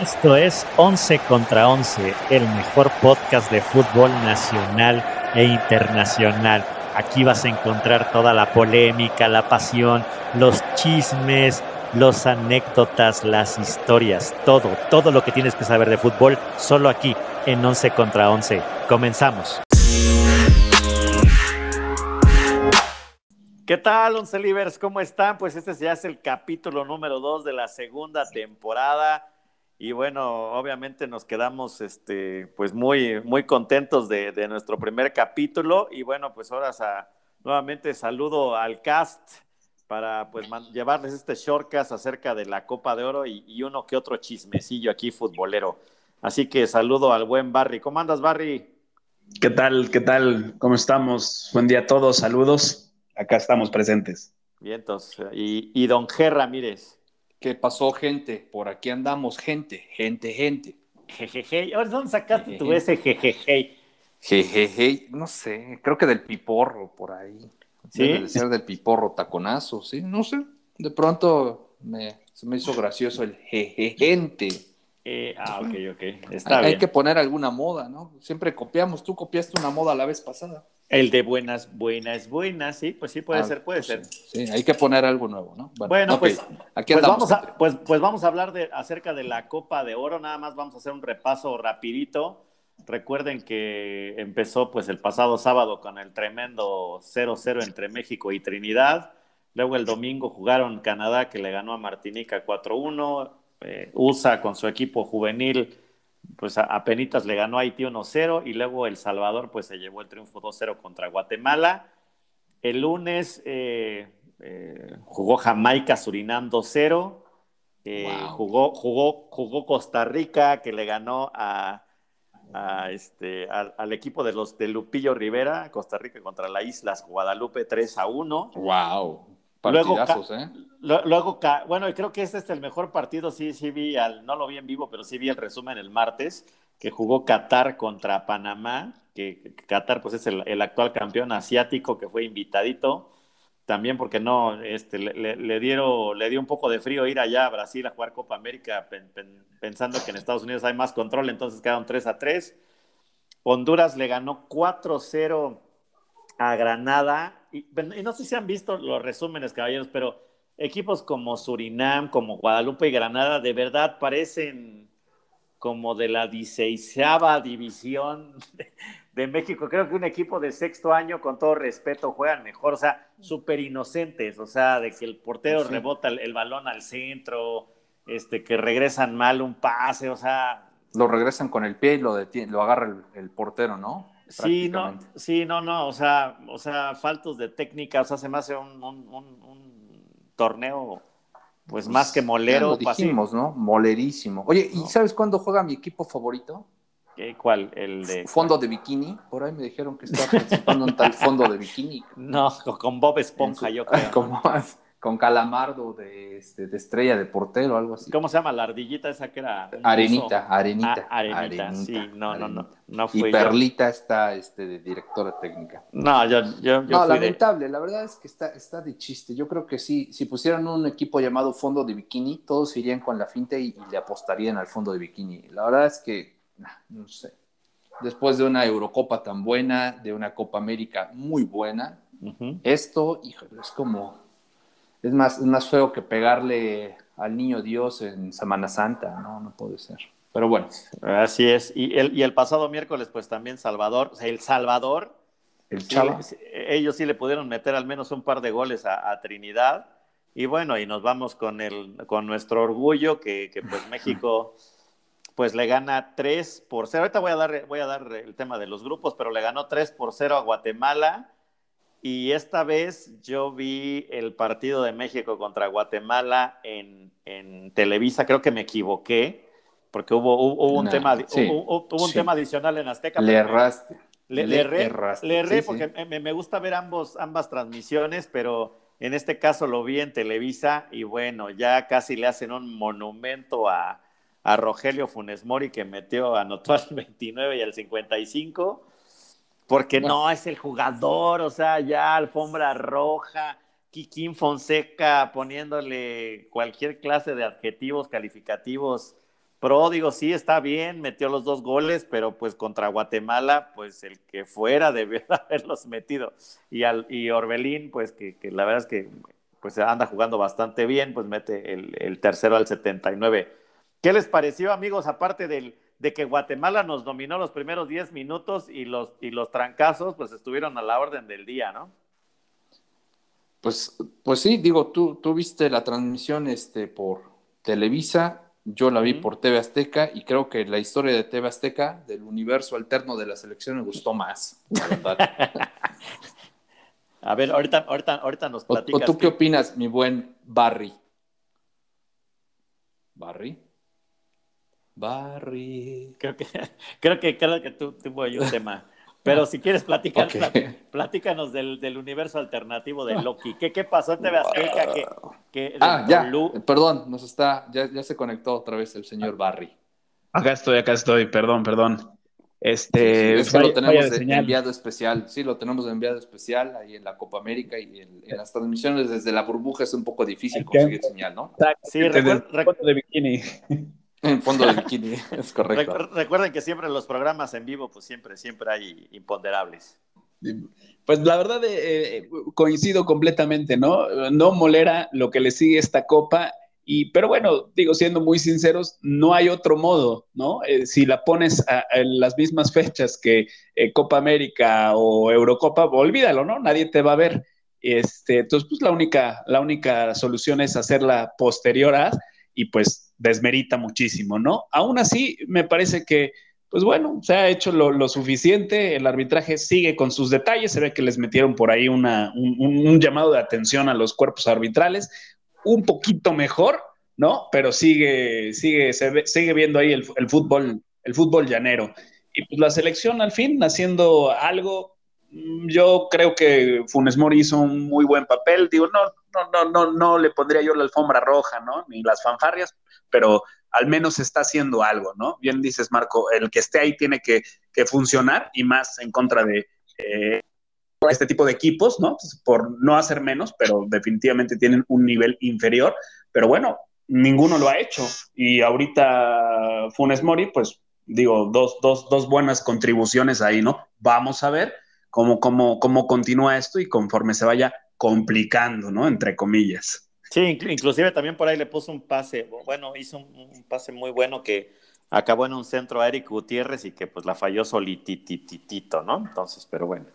Esto es 11 contra 11, el mejor podcast de fútbol nacional e internacional. Aquí vas a encontrar toda la polémica, la pasión, los chismes, los anécdotas, las historias, todo, todo lo que tienes que saber de fútbol, solo aquí en 11 contra 11. Comenzamos. ¿Qué tal, Once Livers? ¿Cómo están? Pues este ya es el capítulo número 2 de la segunda temporada. Y bueno, obviamente nos quedamos este, pues muy, muy contentos de, nuestro primer capítulo. Y bueno, pues ahora nuevamente saludo al cast para pues llevarles este shortcast acerca de la Copa de Oro y, y, uno que otro chismecillo aquí futbolero. Así que saludo al buen Barry. ¿Cómo andas, Barry? ¿Qué tal? ¿Qué tal? ¿Cómo estamos? Buen día a todos. Saludos acá estamos presentes. Bien, entonces, y, y don Ger Ramírez. ¿Qué pasó, gente? Por aquí andamos, gente, gente, gente. Jejeje. Ahora, ¿dónde sacaste tu ese jejeje? Jejeje, no sé, creo que del piporro por ahí. ¿Sí? Debe ser del piporro taconazo, sí, no sé. De pronto me, se me hizo gracioso el jejejente. Eh, ah, ok, ok. Está hay, bien. hay que poner alguna moda, ¿no? Siempre copiamos. Tú copiaste una moda la vez pasada. El de buenas, buenas, buenas, sí, pues sí, puede ah, ser, puede pues ser. Sí, hay que poner algo nuevo, ¿no? Bueno, pues, aquí pues vamos a, pues, pues, vamos a hablar de, acerca de la Copa de Oro, nada más vamos a hacer un repaso rapidito. Recuerden que empezó pues el pasado sábado con el tremendo 0-0 entre México y Trinidad. Luego el domingo jugaron Canadá que le ganó a Martinica 4-1. Eh, USA con su equipo juvenil pues a, penitas le ganó a Haití 1-0 y luego El Salvador pues se llevó el triunfo 2-0 contra Guatemala. El lunes eh, eh, jugó Jamaica Surinam 2-0. Eh, jugó, jugó, jugó Costa Rica que le ganó a, este, al, equipo de los de Lupillo Rivera, Costa Rica contra las Islas Guadalupe 3 a 1. Wow. Partidazos, ¿eh? Luego, bueno, creo que este es el mejor partido, sí, sí vi, al, no lo vi en vivo, pero sí vi el resumen el martes, que jugó Qatar contra Panamá, que, Qatar pues es el, actual campeón asiático que fue invitadito, también porque no, este, le, dieron, le dio un poco de frío ir allá a Brasil a jugar Copa América pensando que en Estados Unidos hay más control, entonces quedaron 3 a 3. Honduras le ganó 4-0 a Granada y, no sé si han visto los resúmenes, caballeros, pero equipos como Surinam, como Guadalupe y Granada, de verdad parecen como de la dieciséisava división de, México. Creo que un equipo de sexto año, con todo respeto, juegan mejor, o sea, súper inocentes, o sea, de que el portero rebota el, balón al centro, este, que regresan mal un pase, o sea... Lo regresan con el pie y lo, lo agarra el portero, ¿no? Sí, no, sí, no, no, o sea, o sea, faltos de técnica, o sea, se me hace un, torneo, pues, pues, más que molero. Lo dijimos, ¿no? Molerísimo. Oye, ¿y sabes cuándo juega mi equipo favorito? ¿Cuál? El de. Fondo de bikini. Por ahí me dijeron que estaba participando en tal fondo de bikini. No, con Bob Esponja, yo creo. ¿Cómo más? Con Calamardo de, este, de estrella de portero, algo así. ¿Cómo se llama? La ardillita esa que era. Arenita, arenita, ah, arenita. sí, no, no, no, no Y Perlita está este, de directora técnica. No, yo, yo, No, lamentable, la verdad es que está, está de chiste. Yo creo que sí, si pusieran un equipo llamado Fondo de Bikini, todos irían con la finta y, le apostarían al Fondo de Bikini. La verdad es que, no sé. Después de una Eurocopa tan buena, de una Copa América muy buena, esto, híjole, es como es más, es más feo que pegarle al niño Dios en Semana Santa, no, no puede ser. Pero bueno. Así es. Y el, y el pasado miércoles, pues también Salvador, o sea, El Salvador, el Chava. ellos sí le pudieron meter al menos un par de goles a, Trinidad. Y bueno, y nos vamos con, el, con nuestro orgullo, que, que pues México pues le gana 3 por 0. Ahorita voy a, dar, voy a dar el tema de los grupos, pero le ganó 3 por 0 a Guatemala y esta vez yo vi el partido de México contra Guatemala en, Televisa, creo que me equivoqué, porque hubo, hubo un, tema, hubo, un tema adicional en Azteca. Le erraste. Le, le, erré, porque me, gusta ver ambos, ambas transmisiones, pero en este caso lo vi en Televisa y bueno, ya casi le hacen un monumento a, a Rogelio Funes Mori que metió, anotó al 29 y al 55 porque no es el jugador, o sea, ya alfombra roja, Kikín Fonseca poniéndole cualquier clase de adjetivos calificativos pródigo, sí, está bien, metió los dos goles, pero pues contra Guatemala, pues el que fuera debió haberlos metido. Y, al, y Orbelín, pues que, la verdad es que pues anda jugando bastante bien, pues mete el, tercero al 79. ¿Qué les pareció, amigos, aparte del, de que Guatemala nos dominó los primeros 10 minutos y los, y los trancazos, pues estuvieron a la orden del día, ¿no? Pues, pues sí, digo, tú, tú viste la transmisión este, por Televisa, yo la vi por TV Azteca y creo que la historia de TV Azteca, del universo alterno de la selección, me gustó más, A ver, ahorita, ahorita, ahorita nos platicas. ¿O, tú qué opinas, mi buen Barry? ¿Barry? Barry. Creo que, creo que, creo que tú tuvo ahí un tema. Pero si quieres platicar, platícanos del, del, universo alternativo de Loki. ¿Qué, qué pasó en TV Azteca? ah, ya, perdón, nos está, ya, ya se conectó otra vez el señor Barry. Acá estoy, acá estoy, perdón, perdón. Este, es que lo tenemos de enviado especial, sí, lo tenemos de enviado especial ahí en la Copa América y en, las transmisiones desde la burbuja es un poco difícil conseguir señal, ¿no? Sí, recuerdo de bikini. En fondo de bikini, es correcto. Recuerden que siempre en los programas en vivo, pues siempre, siempre hay imponderables. Pues la verdad eh, eh, coincido completamente, ¿no? No molera lo que le sigue esta copa, y, pero bueno, digo, siendo muy sinceros, no hay otro modo, ¿no? Eh, si la pones en las mismas fechas que Copa América o Eurocopa, olvídalo, ¿no? Nadie te va a ver. Este, entonces, pues la única, la única solución es hacerla posterior a, y pues desmerita muchísimo, ¿no? Aún así, me parece que, pues bueno, se ha hecho lo, suficiente, el arbitraje sigue con sus detalles, se ve que les metieron por ahí un, llamado de atención a los cuerpos arbitrales, un poquito mejor, ¿no? Pero sigue, sigue, se sigue viendo ahí el, fútbol, el fútbol llanero. Y pues la selección al fin haciendo algo, mm, yo creo que Funes Mori hizo un muy buen papel. Digo, no, no, no, no, no le pondría yo la alfombra roja, ¿no? Ni las fanfarrias, pero al menos está haciendo algo, ¿no? Bien dices, Marco, el que esté ahí tiene que, funcionar y más en contra de eh, este tipo de equipos, ¿no? Por no hacer menos, pero definitivamente tienen un nivel inferior, pero bueno, ninguno lo ha hecho y ahorita Funes Mori, pues digo, dos, dos, dos buenas contribuciones ahí, ¿no? Vamos a ver cómo, cómo, cómo continúa esto y conforme se vaya complicando, ¿no? Entre comillas. Sí, inclusive también por ahí le puso un pase, bueno, hizo un, pase muy bueno que acabó en un centro a Eric Gutiérrez y que pues la falló solitititito, ¿no? Entonces, pero bueno,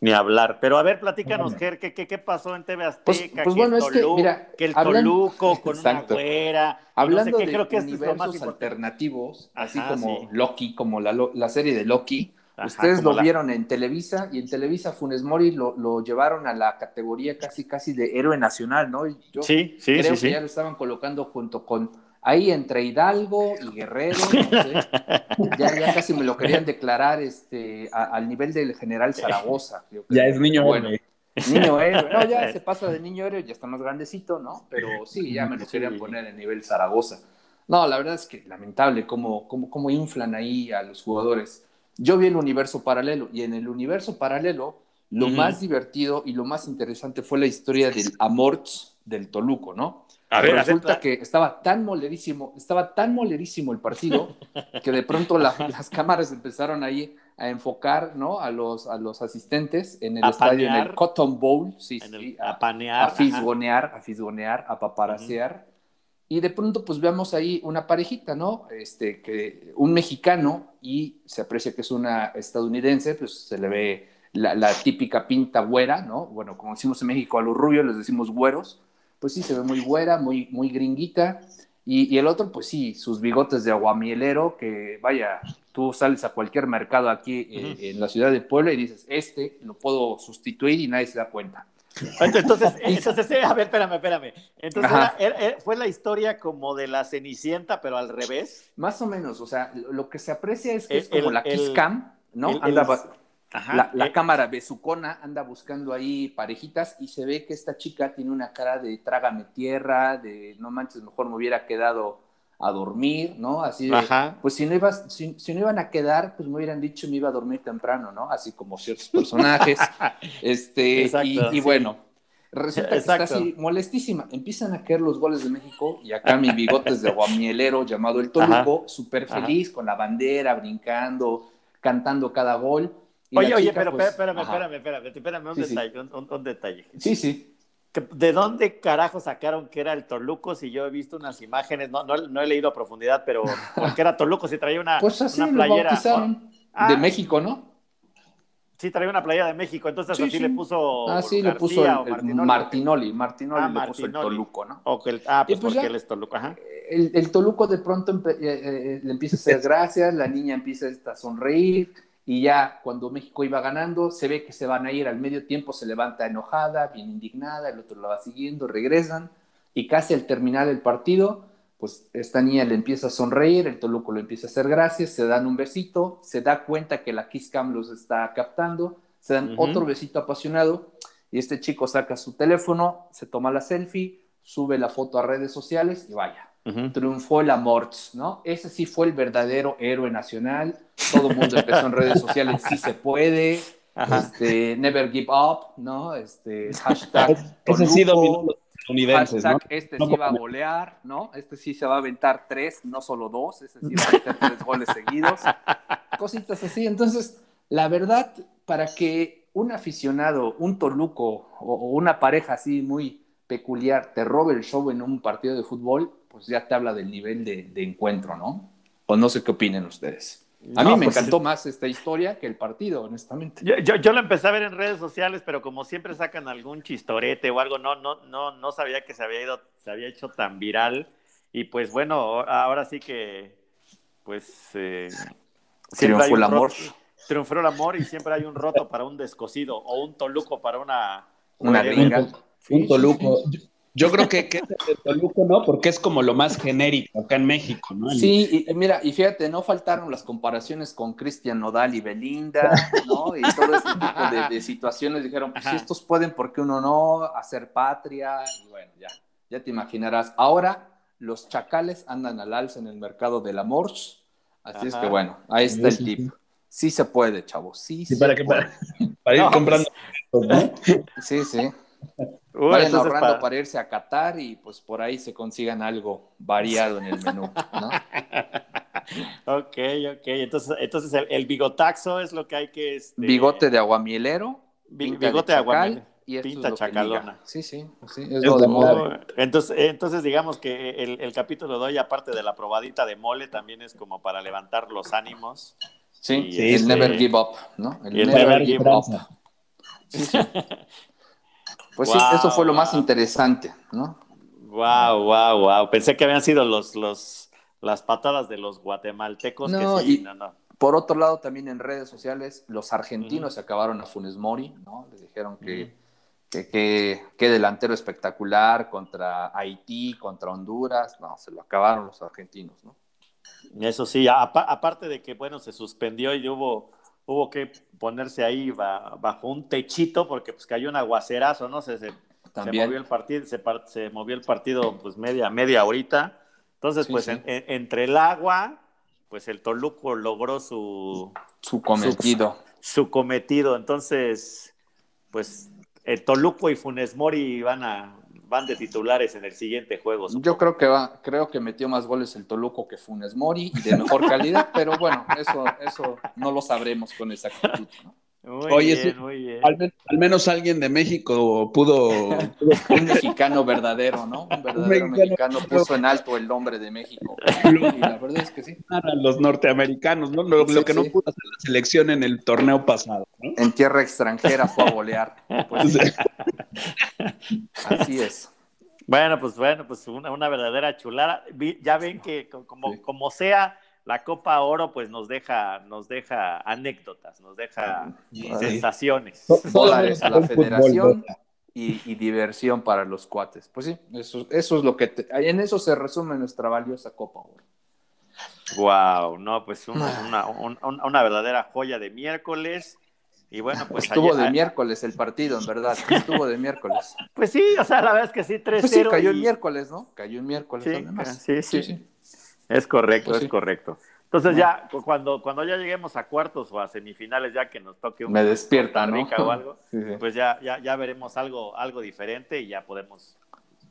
ni hablar. Pero a ver, platícanos, Ger, ¿qué, qué, pasó en TV pues, Azteca? Pues, bueno, es que, mira, que el Toluco con una güera. Hablando de creo que universos alternativos, así como Loki, como la, la serie de Loki, Ustedes lo vieron en Televisa y en Televisa Funes Mori lo, llevaron a la categoría casi casi de héroe nacional, ¿no? Yo sí, sí, creo que ya lo estaban colocando junto con ahí entre Hidalgo y Guerrero, no sé. ya, casi me lo querían declarar este al nivel del general Zaragoza. ya es niño bueno. Niño héroe, no, ya se pasa de niño héroe, ya está más grandecito, ¿no? Pero sí, ya me lo querían poner en nivel Zaragoza. No, la verdad es que lamentable cómo, cómo, cómo inflan ahí a los jugadores yo vi el universo paralelo y en el universo paralelo lo más divertido y lo más interesante fue la historia del Amorts del Toluco, ¿no? A ver, resulta que estaba tan molerísimo, estaba tan molerísimo el partido que de pronto las cámaras empezaron ahí a enfocar, ¿no? A los, a los asistentes en el estadio, en el Cotton Bowl, sí, sí, a, panear, a fisgonear, a fisgonear, a paparasear. Y de pronto, pues veamos ahí una parejita, ¿no? Este, que un mexicano y se aprecia que es una estadounidense, pues se le ve la, típica pinta güera, ¿no? Bueno, como decimos en México a los rubios les decimos güeros, pues sí, se ve muy güera, muy, muy gringuita. Y, el otro, pues sí, sus bigotes de aguamielero, que vaya, tú sales a cualquier mercado aquí en la ciudad de Puebla y dices, este lo puedo sustituir y nadie se da cuenta. Entonces, entonces, a ver, espérame, espérame. Entonces, fue la historia como de la Cenicienta, pero al revés. Más o menos, o sea, lo que se aprecia es que es como la Kiss Cam, ¿no? la, la eh. cámara besucona anda buscando ahí parejitas y se ve que esta chica tiene una cara de trágame tierra, de no manches, mejor me hubiera quedado a dormir, ¿no? Así de, pues si no, ibas, si, no iban a quedar, pues me hubieran dicho me iba a dormir temprano, ¿no? Así como ciertos personajes. este, y, bueno, Resulta que está así molestísima. Empiezan a caer los goles de México y acá mi bigotes de guamielero llamado el Toluco, súper feliz con la bandera, brincando, cantando cada gol. oye, oye, pero pues, espérame, espérame, espérame, espérame, un detalle, Un, detalle. Sí, sí. ¿De dónde carajo sacaron que era el Toluco? Si yo he visto unas imágenes, no, no, he leído a profundidad, pero ¿por qué era Toluco? Si traía una, pues así una playera. de ah. México, ¿no? Sí, traía una playa de México, entonces así le puso. Ah, sí, le puso el, Martinoli. Martinoli, ah, le puso el Toluco, ¿no? ah, pues, pues porque él es Toluco, ajá. El, Toluco de pronto eh, eh, le empieza a hacer gracias, la niña empieza a sonreír, y ya cuando México iba ganando, se ve que se van a ir al medio tiempo, se levanta enojada, bien indignada, el otro la va siguiendo, regresan, y casi al terminar el partido, pues esta niña le empieza a sonreír, el Toluco le empieza a hacer gracias, se dan un besito, se da cuenta que la Kiss Cam los está captando, se dan otro besito apasionado y este chico saca su teléfono, se toma la selfie, sube la foto a redes sociales y vaya, triunfó el amor, ¿no? Ese sí fue el verdadero héroe nacional, todo el mundo empezó en redes sociales, sí se puede, este, never give up, ¿no? Este, hashtag Ese sí dominó este sí va a golear, ¿no? Este sí se va a aventar tres, no solo dos, este sí va a meter tres goles seguidos. Cositas así. Entonces, la verdad, para que un aficionado, un Toluco o, una pareja así muy peculiar te robe el show en un partido de fútbol, pues ya te habla del nivel de, de encuentro, ¿no? O no sé qué opinen ustedes. A mí me pues, encantó más esta historia que el partido, honestamente. Yo, yo, lo empecé a ver en redes sociales, pero como siempre sacan algún chistorete o algo, no, no, no, no sabía que se había ido, se había hecho tan viral. Y pues bueno, ahora sí que, pues eh, triunfó el amor. triunfó el amor y siempre hay un roto para un descosido o un toluco para una una ringa. Un toluco. Yo creo que, que es el Toluco, ¿no? Porque es como lo más genérico acá en México, ¿no? Sí, y mira, y fíjate, no faltaron las comparaciones con Cristian Nodal y Belinda, ¿no? Y todo ese tipo de, situaciones. Dijeron, pues si estos pueden, ¿por qué uno no? Hacer patria. Y bueno, ya, ya te imaginarás. Ahora los chacales andan al alza en el mercado del amor. Así es que bueno, ahí está el tip. Sí se puede, chavo. Sí, sí para, que, para, ir comprando. Sí, sí. Vayan ahorrando para... irse a Qatar y pues por ahí se consigan algo variado en el menú, ¿no? ok, ok. Entonces, entonces el, bigotaxo es lo que hay que... Este... Bigote de aguamielero. bigote de, aguamielero. Y pinta chacalona. Sí, sí, sí, es, lo de moda. Entonces, entonces, digamos que el, el, capítulo de hoy, aparte de la probadita de mole, también es como para levantar los ánimos. Sí, sí el este never give up, ¿no? El, never, give up. Sí, sí. Pues sí, eso fue lo más interesante, ¿no? Wow, wow, wow. Pensé que habían sido los, los, las patadas de los guatemaltecos. No, y no, no. por otro lado, también en redes sociales, los argentinos se acabaron a Funes Mori, ¿no? Les dijeron que, que, que, delantero espectacular contra Haití, contra Honduras. No, se lo acabaron los argentinos, ¿no? Eso sí, aparte de que, bueno, se suspendió y hubo hubo que ponerse ahí bajo un techito porque pues cayó un aguacerazo, ¿no? Se, se, movió el partido, se, se, movió el partido pues media, media horita. Entonces, pues entre el agua, pues el Toluco logró su... Su cometido. Su, cometido. Entonces, pues el Toluco y Funes Mori van a, van de titulares en el siguiente juego. Yo creo que va, creo que metió más goles el Toluco que Funes Mori y de mejor calidad, pero bueno, eso, eso no lo sabremos con exactitud, ¿no? Muy Oye, bien, muy bien. Al, menos alguien de México pudo, Un mexicano verdadero, ¿no? Un verdadero mexicano, puso en alto el nombre de México. Y la verdad es que sí. los norteamericanos, ¿no? Lo, que no pudo hacer la selección en el torneo pasado. ¿no? En tierra extranjera fue a golear. Pues, así es. Bueno, pues bueno, pues una, una verdadera chulada. Ya ven que como, como sea la Copa Oro pues nos deja, nos deja anécdotas, nos deja sensaciones. Dólares a la federación y, diversión para los cuates. Pues sí, eso, eso es lo que en eso se resume nuestra valiosa Copa Oro. Wow, no, pues una, una, verdadera joya de miércoles. Y bueno, pues estuvo de miércoles el partido, en verdad. Estuvo de miércoles. Pues sí, o sea, la verdad es que sí, 3-0. Pues sí, cayó el miércoles, ¿no? Cayó el miércoles. sí, sí, sí. Es correcto, pues es correcto. Entonces ya, cuando, cuando ya lleguemos a cuartos o a semifinales, ya que nos toque un Me despierta, ¿no? o algo, pues ya, ya, ya veremos algo, algo diferente y ya podemos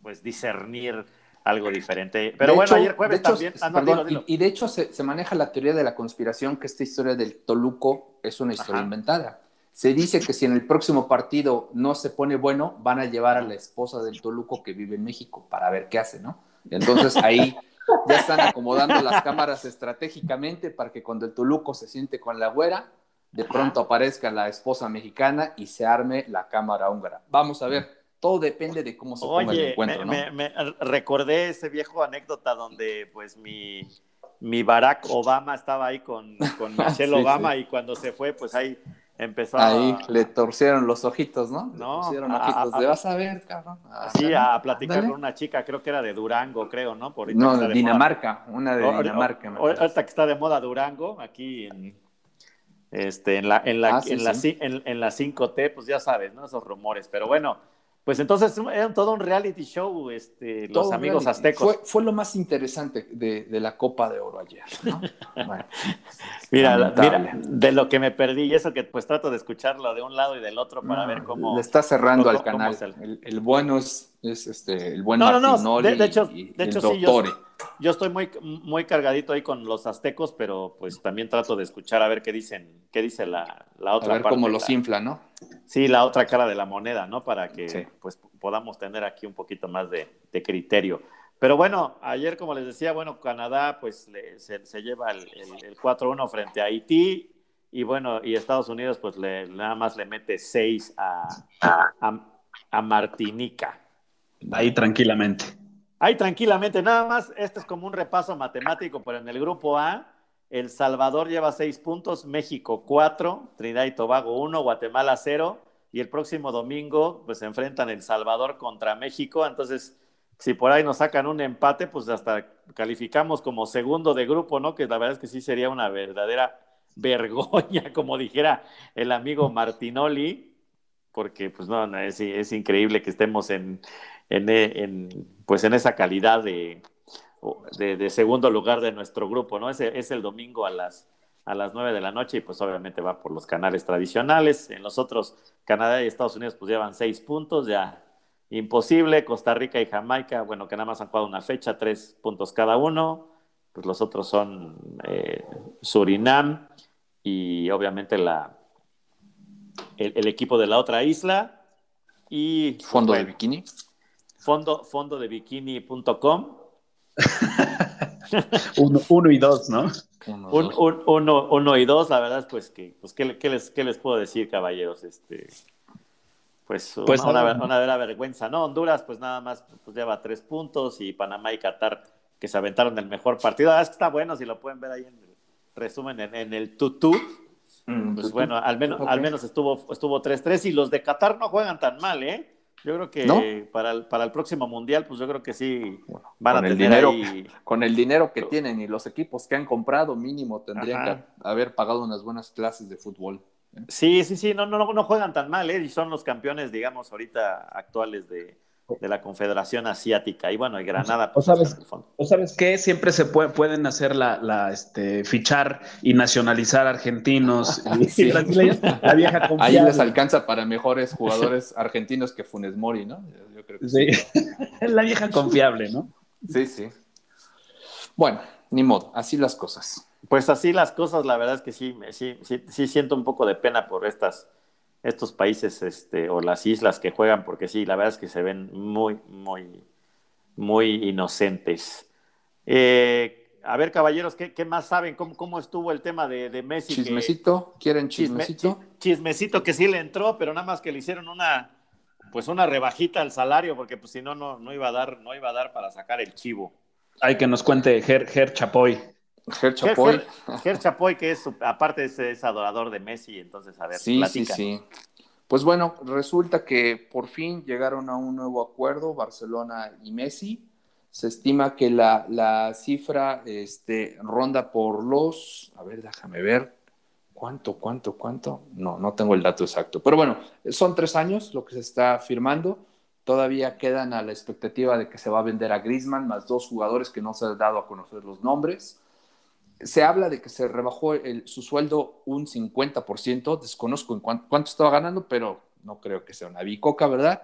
pues discernir algo diferente. Pero bueno, ayer jueves también. Ah, y, de hecho se, se, maneja la teoría de la conspiración que esta historia del Toluco es una historia inventada. Se dice que si en el próximo partido no se pone bueno, van a llevar a la esposa del Toluco que vive en México para ver qué hace, ¿no? Entonces ahí ya están acomodando las cámaras estratégicamente para que cuando el Toluco se siente con la güera, de pronto aparezca la esposa mexicana y se arme la cámara húngara. Vamos a ver, todo depende de cómo se ponga el encuentro, me, ¿no? me, recordé ese viejo anécdota donde pues mi, mi Barack Obama estaba ahí con, con Michelle Obama y cuando se fue pues ahí empezó Ahí le torcieron los ojitos, ¿no? No. Le torcieron ojitos. A, vas a ver, cabrón. sí, a platicar con una chica, creo que era de Durango, creo, ¿no? Por no, de Dinamarca, una de Dinamarca. ahorita que está de moda Durango, aquí en, este, en la, en la, ah, en, la en, en la 5T, pues ya sabes, ¿no? Esos rumores. Pero bueno, pues entonces era todo un reality show, este, los amigos aztecos. Fue, lo más interesante de, la Copa de Oro ayer. mira, mira, de lo que me perdí, y eso que pues trato de escucharlo de un lado y del otro para ver cómo. Le está cerrando al canal. El, bueno es, es, este, el bueno no, no, no. De, hecho, de hecho sí, yo, yo, estoy muy, muy cargadito ahí con los aztecos, pero pues también trato de escuchar a ver qué dicen, qué dice la, la otra A ver cómo los infla, ¿no? Sí, la otra cara de la moneda, ¿no? Para que pues podamos tener aquí un poquito más de, criterio. Pero bueno, ayer, como les decía, bueno, Canadá pues se, lleva el, el, 4-1 frente a Haití y bueno, y Estados Unidos pues le, nada más le mete 6 a, a, a Martinica. Ahí tranquilamente. Ahí tranquilamente, nada más, este es como un repaso matemático, pero en el grupo A, El Salvador lleva seis puntos, México cuatro, Trinidad y Tobago uno, Guatemala cero, y el próximo domingo pues se enfrentan El Salvador contra México, entonces si por ahí nos sacan un empate, pues hasta calificamos como segundo de grupo, ¿no? Que la verdad es que sí sería una verdadera vergüenza, como dijera el amigo Martinoli, porque pues no, es, increíble que estemos en, en, pues en esa calidad de, de, segundo lugar de nuestro grupo, ¿no? Es, es el domingo a las, a las 9 de la noche y pues obviamente va por los canales tradicionales. En los otros, Canadá y Estados Unidos pues llevan seis puntos, ya imposible. Costa Rica y Jamaica, bueno, que nada más han jugado una fecha, tres puntos cada uno. Pues los otros son eh, Surinam y obviamente la, el, equipo de la otra isla. Y fondo de bikini fondo, fondo de bikini.com. uno, y dos, ¿no? Uno, uno, y dos, la verdad es pues que, pues, ¿qué, les, les puedo decir, caballeros? Este, pues, pues una, una, vergüenza, ¿no? Honduras, pues nada más pues, lleva tres puntos y Panamá y Qatar que se aventaron el mejor partido. Ah, es que está bueno, si lo pueden ver ahí en el resumen en, el tutú. Mm, pues bueno, al menos, al menos estuvo estuvo 3-3 y los de Qatar no juegan tan mal, ¿eh? Yo creo que para, el, para el próximo mundial, pues yo creo que sí van a tener dinero, Con el dinero que tienen y los equipos que han comprado, mínimo tendrían que haber pagado unas buenas clases de fútbol. ¿eh? Sí, sí, sí, no, no, no juegan tan mal, ¿eh? Y son los campeones, digamos, ahorita actuales de, de la Confederación Asiática. Y bueno, y Granada. Pues, ¿O sabes, ¿o sabes qué? Siempre se pueden hacer la, este, fichar y nacionalizar argentinos. la, vieja Ahí les alcanza para mejores jugadores argentinos que Funes Mori, ¿no? Yo creo que sí. Es la vieja confiable, ¿no? Sí, sí. Bueno, ni modo, así las cosas. Pues así las cosas, la verdad es que sí, sí, sí, sí siento un poco de pena por estas estos países este, o las islas que juegan, porque sí, la verdad es que se ven muy, muy, muy inocentes. Eh, a ver, caballeros, ¿qué, qué más saben? ¿Cómo, ¿Cómo, estuvo el tema de, de Messi? ¿Chismecito? ¿Quieren chismecito? chismecito que sí le entró, pero nada más que le hicieron una, pues una rebajita al salario, porque pues si no, no, no iba a dar, no iba a dar para sacar el chivo. Hay que nos cuente Ger, Ger Chapoy. Ger Chapoy. Ger, Chapoy, que es, aparte es, adorador de Messi, entonces, a ver, sí, Sí, sí. Pues bueno, resulta que por fin llegaron a un nuevo acuerdo Barcelona y Messi. Se estima que la, cifra este, ronda por los, a ver, déjame ver, ¿cuánto, cuánto, cuánto? No, no tengo el dato exacto. Pero bueno, son tres años lo que se está firmando. Todavía quedan a la expectativa de que se va a vender a Griezmann, más dos jugadores que no se han dado a conocer los nombres. Se habla de que se rebajó su sueldo un 50%, desconozco en cuánto, estaba ganando, pero no creo que sea una bicoca, ¿verdad?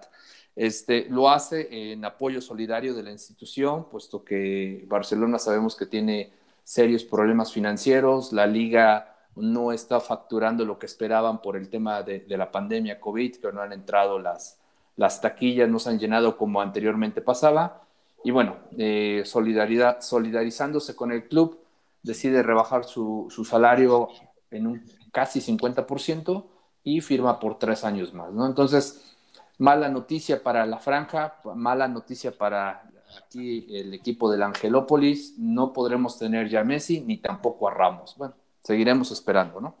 Este, lo hace en apoyo solidario de la institución, puesto que Barcelona sabemos que tiene serios problemas financieros, la liga no está facturando lo que esperaban por el tema de, la pandemia COVID, que no han entrado las, las taquillas, no se han llenado como anteriormente pasaba. Y bueno, eh, solidaridad, solidarizándose con el club, decide rebajar su, salario en un casi 50% y firma por tres años más, ¿no? Entonces, mala noticia para la franja, mala noticia para aquí el equipo del Angelópolis, no podremos tener ya a Messi ni tampoco a Ramos. Bueno, seguiremos esperando, ¿no?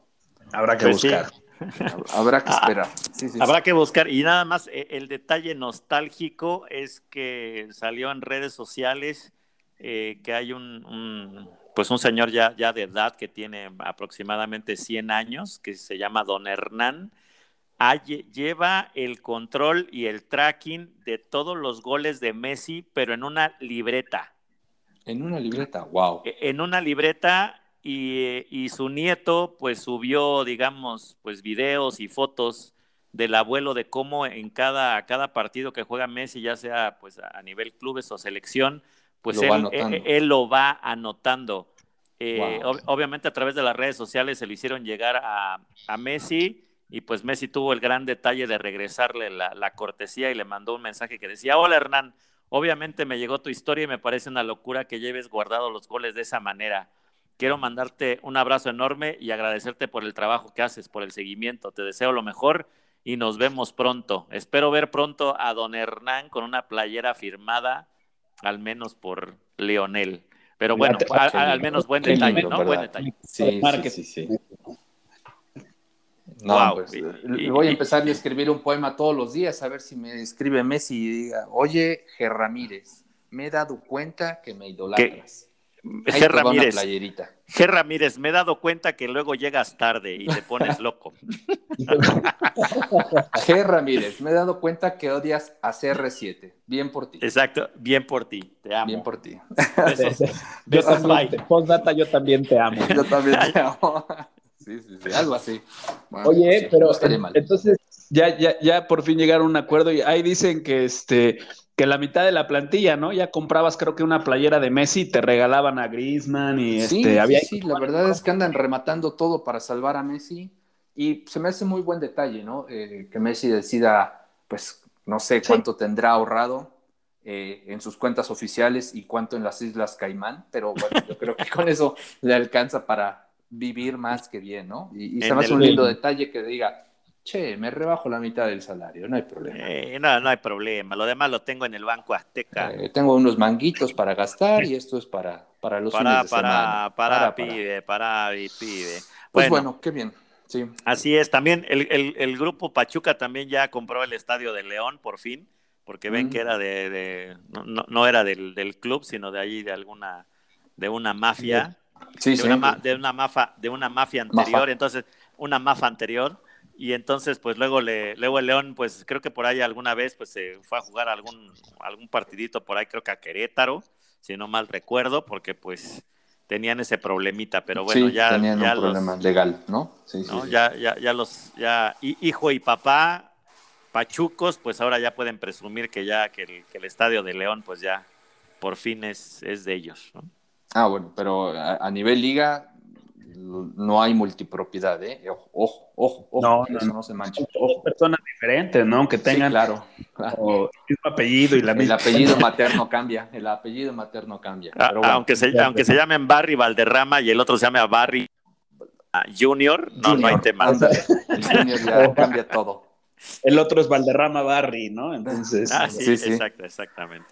Habrá que pues buscar. Habrá que ah, esperar. Habrá que buscar. Y nada más, eh, el detalle nostálgico es que salió en redes sociales eh, que hay un, pues un señor ya, ya de edad que tiene aproximadamente 100 años, que se llama Don Hernán, lleva el control y el tracking de todos los goles de Messi, pero en una libreta. En una libreta, wow. E, en una libreta y, su nieto pues subió, digamos, pues videos y fotos del abuelo de cómo en cada, cada partido que juega Messi, ya sea pues a nivel clubes o selección, pues él, e, él, lo va anotando. Eh, obviamente a través de las redes sociales se le hicieron llegar a, a Messi y pues Messi tuvo el gran detalle de regresarle la, cortesía y le mandó un mensaje que decía, hola Hernán, obviamente me llegó tu historia y me parece una locura que lleves guardado los goles de esa manera. Quiero mandarte un abrazo enorme y agradecerte por el trabajo que haces, por el seguimiento. Te deseo lo mejor y nos vemos pronto. Espero ver pronto a don Hernán con una playera firmada, al menos por Leonel. Pero bueno, al, menos buen detalle, ¿no? Buen detalle. Sí, sí, sí. No, pues, voy a empezar a escribir un poema todos los días, a ver si me escribe Messi y diga, oye, G. Ramírez, me he dado cuenta que me idolatras. G. Ramírez, G. Ramírez, me he dado cuenta que luego llegas tarde y te pones loco. G. Ramírez, me he dado cuenta que odias a CR7. Bien por ti. Exacto, bien por ti. Te amo. Bien por ti. Besos, yo, también, yo también te amo. Yo también te amo. Sí, sí, sí, algo así. Oye, pero entonces ya, ya, ya por fin llegaron a un acuerdo y ahí dicen que este que la mitad de la plantilla, ¿no? Ya comprabas creo que una playera de Messi y te regalaban a Griezmann y sí, este había sí, la verdad es que andan rematando todo para salvar a Messi y se me hace muy buen detalle, ¿no? Eh, que Messi decida, pues no sé cuánto tendrá ahorrado eh, en sus cuentas oficiales y cuánto en las Islas Caimán, pero bueno, yo creo que con eso le alcanza para vivir más que bien, ¿no? Y, se me hace un lindo detalle que diga, che, me rebajo la mitad del salario, no hay problema. Eh, no, no hay problema, lo demás lo tengo en el Banco Azteca. Eh, tengo unos manguitos para gastar y esto es para, para los para, fines de para, semana. Para, para, pibe, para, pibe. Pues bueno, qué bien. Sí. Así es, también el, grupo Pachuca también ya compró el estadio de León, por fin, porque ven mm. que era de, no, no, era del, del, club, sino de allí de alguna, de una mafia de, Una, de, una, mafia, de una mafia anterior, entonces, una mafia anterior, y entonces, pues luego, le, luego el León, pues creo que por ahí alguna vez, pues se fue a jugar algún, algún partidito por ahí, creo que a Querétaro, si no mal recuerdo, porque pues tenían ese problemita, pero bueno, ya, tenían un problema legal, ¿no? Sí, ¿no? Ya, ya, ya los, ya, hijo y papá, pachucos, pues ahora ya pueden presumir que ya, que el, que el estadio de León, pues ya, por fin es, es de ellos, ¿no? Ah, bueno, pero a, nivel liga no hay multipropiedad, ¿eh? Ojo, ojo, ojo, no, eso no, se mancha. Son personas diferentes, ¿no? Que tengan claro, el mismo apellido y la misma. El apellido materno cambia, el apellido materno cambia. Ah, aunque, se, aunque se llamen Barry Valderrama y el otro se llame Barry Junior, no, no hay tema. El Junior ya cambia todo. El otro es Valderrama Barry, ¿no? Entonces. Ah, sí, sí, Exacto, exactamente.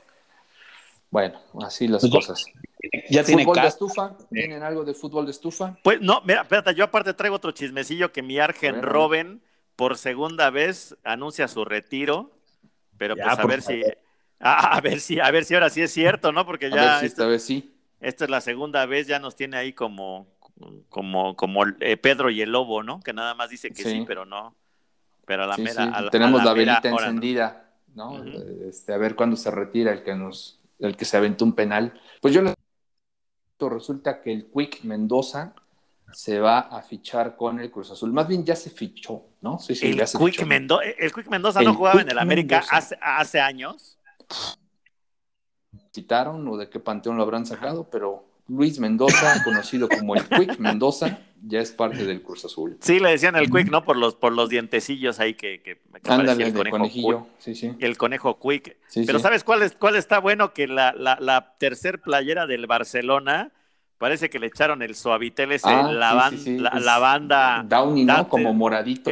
Bueno, así las pues cosas. Ya tiene ¿Fútbol de estufa? ¿Tienen algo de fútbol de estufa? Pues no, mira, espérate, yo aparte traigo otro chismecillo que mi Argen Robin por segunda vez anuncia su retiro, pero pues a ver si a, ver si a ver si ahora sí es cierto, ¿no? Porque ya esta vez sí. Esta es la segunda vez, ya nos tiene ahí como como como eh, Pedro y el lobo, ¿no? Que nada más dice que sí, pero no. Pero a la mera tenemos la, velita encendida, ¿no? Este, a ver cuándo se retira el que nos el que se aventó un penal. Pues yo resulta que el Quick Mendoza se va a fichar con el Cruz Azul. Más bien ya se fichó, ¿no? Sí, sí, el, ya se Quick fichó. el Quick Mendoza no jugaba en el América hace, hace, años. Quitaron o de qué panteón lo habrán sacado, pero Luis Mendoza, conocido como el Quick Mendoza, ya es parte del Cruz Azul. Sí, le decían el Quick, ¿no? Por los, por los dientecillos ahí que, que, Ándale, el conejo conejillo. Sí, sí. El conejo Quick. Pero ¿sabes cuál, es, cuál está bueno? Que la, la, la tercer playera del Barcelona parece que le echaron el suavitel ese, ah, la, la, banda. Downy, ¿no? Como moradito.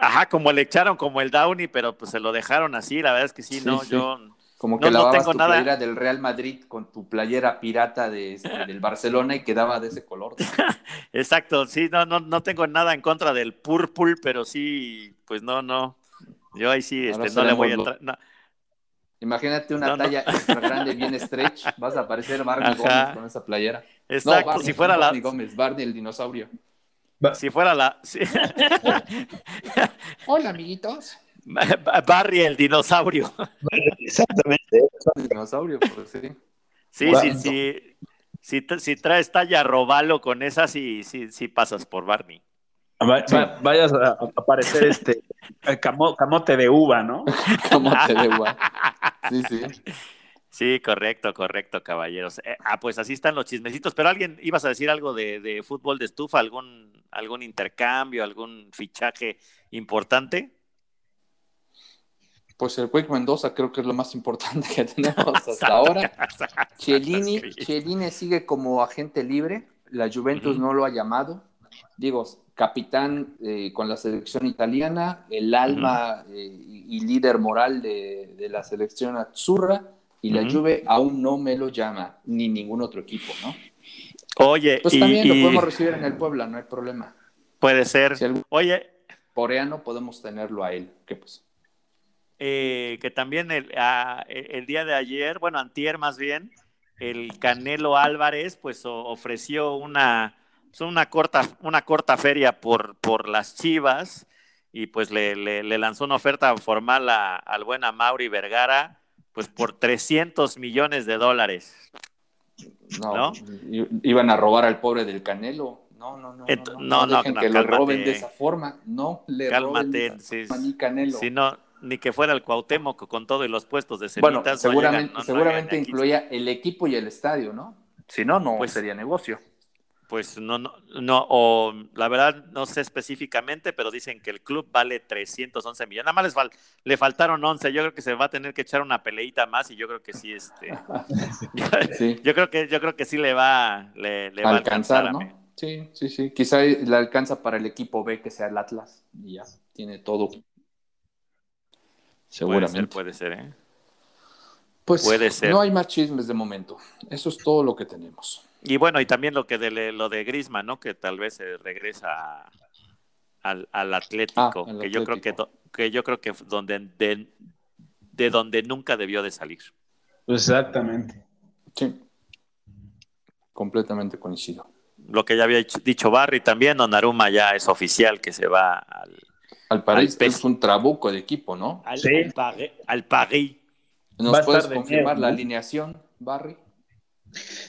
ajá, como le echaron como el Downy, pero pues se lo dejaron así. La verdad es que sí, no, yo como que no, tengo tu nada. playera del Real Madrid con tu playera pirata de, este, del Barcelona y quedaba de ese color. Exacto, sí, no, no, no tengo nada en contra del purple, pero sí, pues no, no. Yo ahí sí, este, no le voy a entrar. Imagínate una talla extra grande, bien stretch, vas a aparecer Barney Gómez con esa playera. Exacto, si fuera Barney Gómez, Barney el dinosaurio. Si fuera la. Hola, amiguitos. Barry el dinosaurio. Exactamente. El dinosaurio, pues sí. Sí, sí, sí. Si, traes talla robalo con esa, sí, sí, sí pasas por Barney. vayas a aparecer este camote de uva, ¿no? camote de uva. Sí, sí. Sí, correcto, correcto, caballeros. Eh, ah, pues así están los chismecitos. Pero alguien, ibas a decir algo de, de, fútbol de estufa, algún, algún intercambio, algún fichaje importante. Pues el Quick Mendoza creo que es lo más importante que tenemos hasta ahora. Chiellini, sigue como agente libre. La Juventus no lo ha llamado. Digo, capitán eh, con la selección italiana, el alma eh, y líder moral de, la selección Azzurra. Y la Juve aún no me lo llama, ni ningún otro equipo, ¿no? Oye, pues también lo podemos recibir en el Puebla, no hay problema. Puede ser. Oye. Coreano podemos tenerlo a él. ¿Qué pues? Eh, que también ah, e, el, día de ayer, bueno, antier más bien, el Canelo Álvarez pues ofreció una, pues, una, corta, una corta feria por, por las Chivas y pues le, le, lanzó una oferta formal al buen Mauri Vergara pues por 300 millones de dólares. No, iban a robar al pobre del Canelo. No, no, no. no, no, que lo roben de esa forma. No le cálmate, roben Canelo. Si no, ni que fuera el Cuauhtémoc con todo y los puestos de Bueno, seguramente, seguramente incluía el equipo y el estadio, ¿no? Si no, no pues, sería negocio. Pues no, no, no, o la verdad no sé específicamente, pero dicen que el club vale 311 millones. Nada más le faltaron 11. Yo creo que se va a tener que echar una peleita más y yo creo que sí, este, Yo, creo que yo creo que sí le va, le, va a alcanzar, ¿no? Sí, sí, sí. Quizá le alcanza para el equipo B que sea el Atlas y ya tiene todo Seguramente. Puede ser, puede ser, ¿eh? Pues puede ser. no hay más chismes de momento. Eso es todo lo que tenemos. Y bueno, y también lo que de lo de Grisma, ¿no? Que tal vez se regresa al, Atlético, ah, que yo creo que, que yo creo que donde de, de donde nunca debió de salir. Exactamente. Sí. Completamente coincido. Lo que ya había dicho Barry también, Aruma ya es oficial que se va al, al París es un trabuco de equipo, ¿no? Al, sí. al, París. ¿Nos puedes confirmar la alineación, Barry?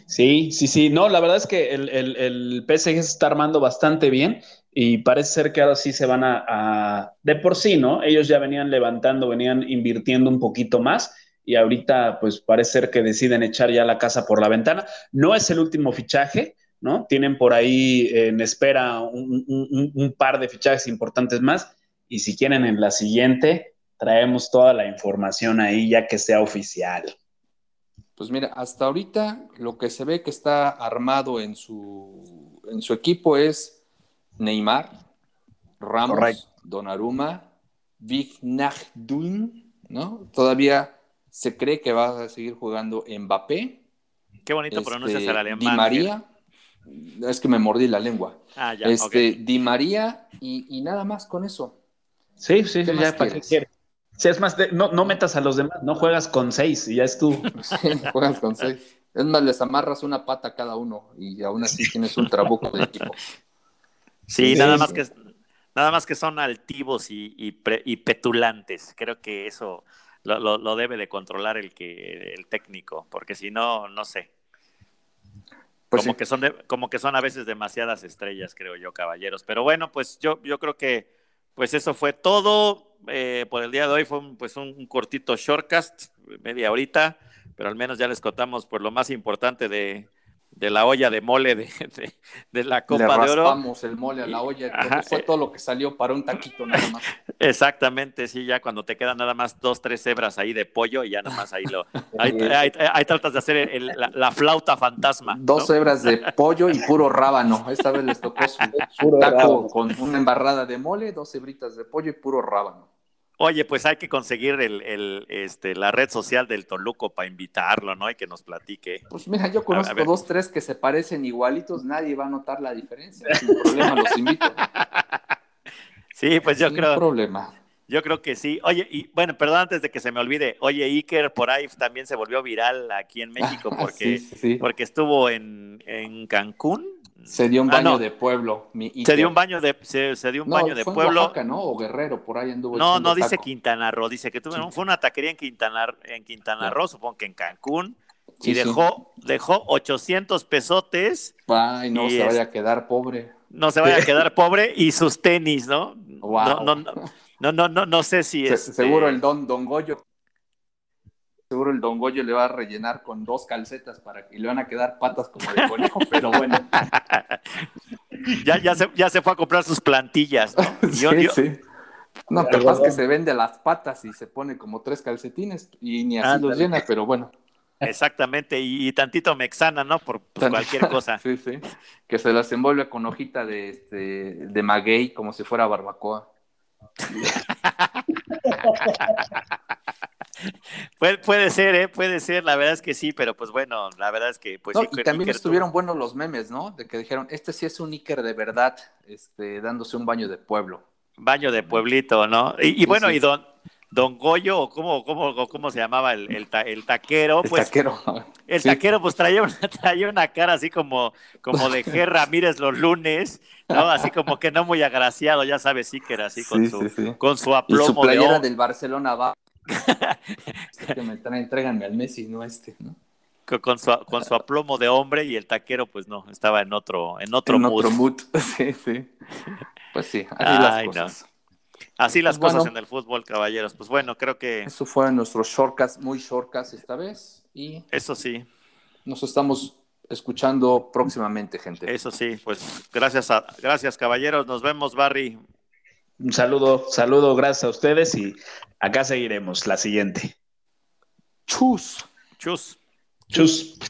Sí, sí, sí. No, la verdad es que el, el, PSG se está armando bastante bien y parece ser que ahora sí se van a, De por sí, ¿no? Ellos ya venían levantando, venían invirtiendo un poquito más y ahorita pues parece ser que deciden echar ya la casa por la ventana. No es el último fichaje, ¿no? Tienen por ahí en espera un par de fichajes importantes más y si quieren en la siguiente, traemos toda la información ahí ya que sea oficial. Pues mira, hasta ahorita lo que se ve que está armado en su, en su equipo es Neymar, Ramos, Donnarumma, Vignaldum, ¿no? Todavía se cree que va a seguir jugando Mbappé. Qué bonito este, pronuncias el alemán. Di María, es que me mordí la lengua. Ah, ya, este, Di María y, y nada más con eso. Sí, sí, ya para qué quieres. Si es más, no, no metas a los demás, no juegas con seis y ya es tú. Sí, juegas con seis. Es más, les amarras una pata a cada uno y aún así tienes un trabuco de equipo. Sí, nada más que nada más que son altivos y, y, petulantes. Creo que eso lo, lo, debe de controlar el que el técnico, porque si no, no sé. Pues como, que son como que son a veces demasiadas estrellas, creo yo, caballeros. Pero bueno, pues yo, yo creo que pues eso fue todo. Eh, por el día de hoy fue un, pues un, cortito shortcast, media horita, pero al menos ya les contamos por lo más importante de, de la olla de mole de, de, la Copa de Oro. el mole a la olla, fue eh, todo lo que salió para un taquito nada más. Exactamente, sí, ya cuando te quedan nada más dos, tres hebras ahí de pollo y ya nada más ahí lo... ahí, tratas de hacer la, flauta fantasma. Dos hebras de pollo y puro rábano. Esta vez les tocó su taco con una embarrada de mole, dos hebritas de pollo y puro rábano. Oye, pues hay que conseguir el, este, la red social del Toluco para invitarlo, ¿no? Y que nos platique. Pues mira, yo conozco dos, tres que se parecen igualitos, nadie va a notar la diferencia. Sin problema, los invito. Sí, pues yo creo. Sin problema. Yo creo que sí. Oye, y bueno, perdón antes de que se me olvide. Oye, Iker por ahí también se volvió viral aquí en México porque, porque estuvo en, en Cancún se dio un ah, baño de pueblo. se dio un baño de, se, dio un baño de pueblo. ¿no? O Guerrero, por ahí anduvo. No, no dice Quintana Roo, dice que tuvo, fue una taquería en Quintana, en Quintana Roo, supongo que en Cancún. y dejó, dejó 800 pesotes. Ay, no se vaya a quedar pobre. No se vaya a quedar pobre y sus tenis, ¿no? No, no, no, no, no, no, sé si es. Seguro el don, don Goyo seguro el Don Goyo le va a rellenar con dos calcetas para que le van a quedar patas como de conejo, pero bueno. ya, ya, se, ya se fue a comprar sus plantillas, ¿no? sí, sí. No, capaz que se vende las patas y se pone como tres calcetines y ni así los llena, pero bueno. Exactamente, y, tantito mexana, ¿no? Por cualquier cosa. sí, sí. Que se las envuelve con hojita de, este, de maguey como si fuera barbacoa. Puede, ser, ¿eh? Puede ser, la verdad es que sí, pero pues bueno, la verdad es que pues Y también estuvieron buenos los memes, ¿no? De que dijeron, este sí es un Iker de verdad, este, dándose un baño de pueblo. Baño de pueblito, ¿no? Y, bueno, y don, Don Goyo, o cómo, cómo, cómo se llamaba el, el, taquero, el pues. Taquero. El taquero, pues traía una, traía una cara así como, como de G. Ramírez los lunes, ¿no? Así como que no muy agraciado, ya sabes, sí que era así con, su, con su aplomo. Y su playera del Barcelona va que me traen, al Messi, no este, ¿no? Con su, con su aplomo de hombre y el taquero, pues no, estaba en otro, en otro en Otro mood. Sí, sí. Pues sí, así las cosas. Así las pues cosas en el fútbol, caballeros. Pues bueno, creo que. Eso fue nuestro shortcast, muy shortcast esta vez. Y. Eso sí. Nos estamos escuchando próximamente, gente. Eso sí, pues gracias, a, gracias, caballeros. Nos vemos, Barry. Un saludo, saludo, gracias a ustedes y acá seguiremos la siguiente. Chus. Chus. Chus.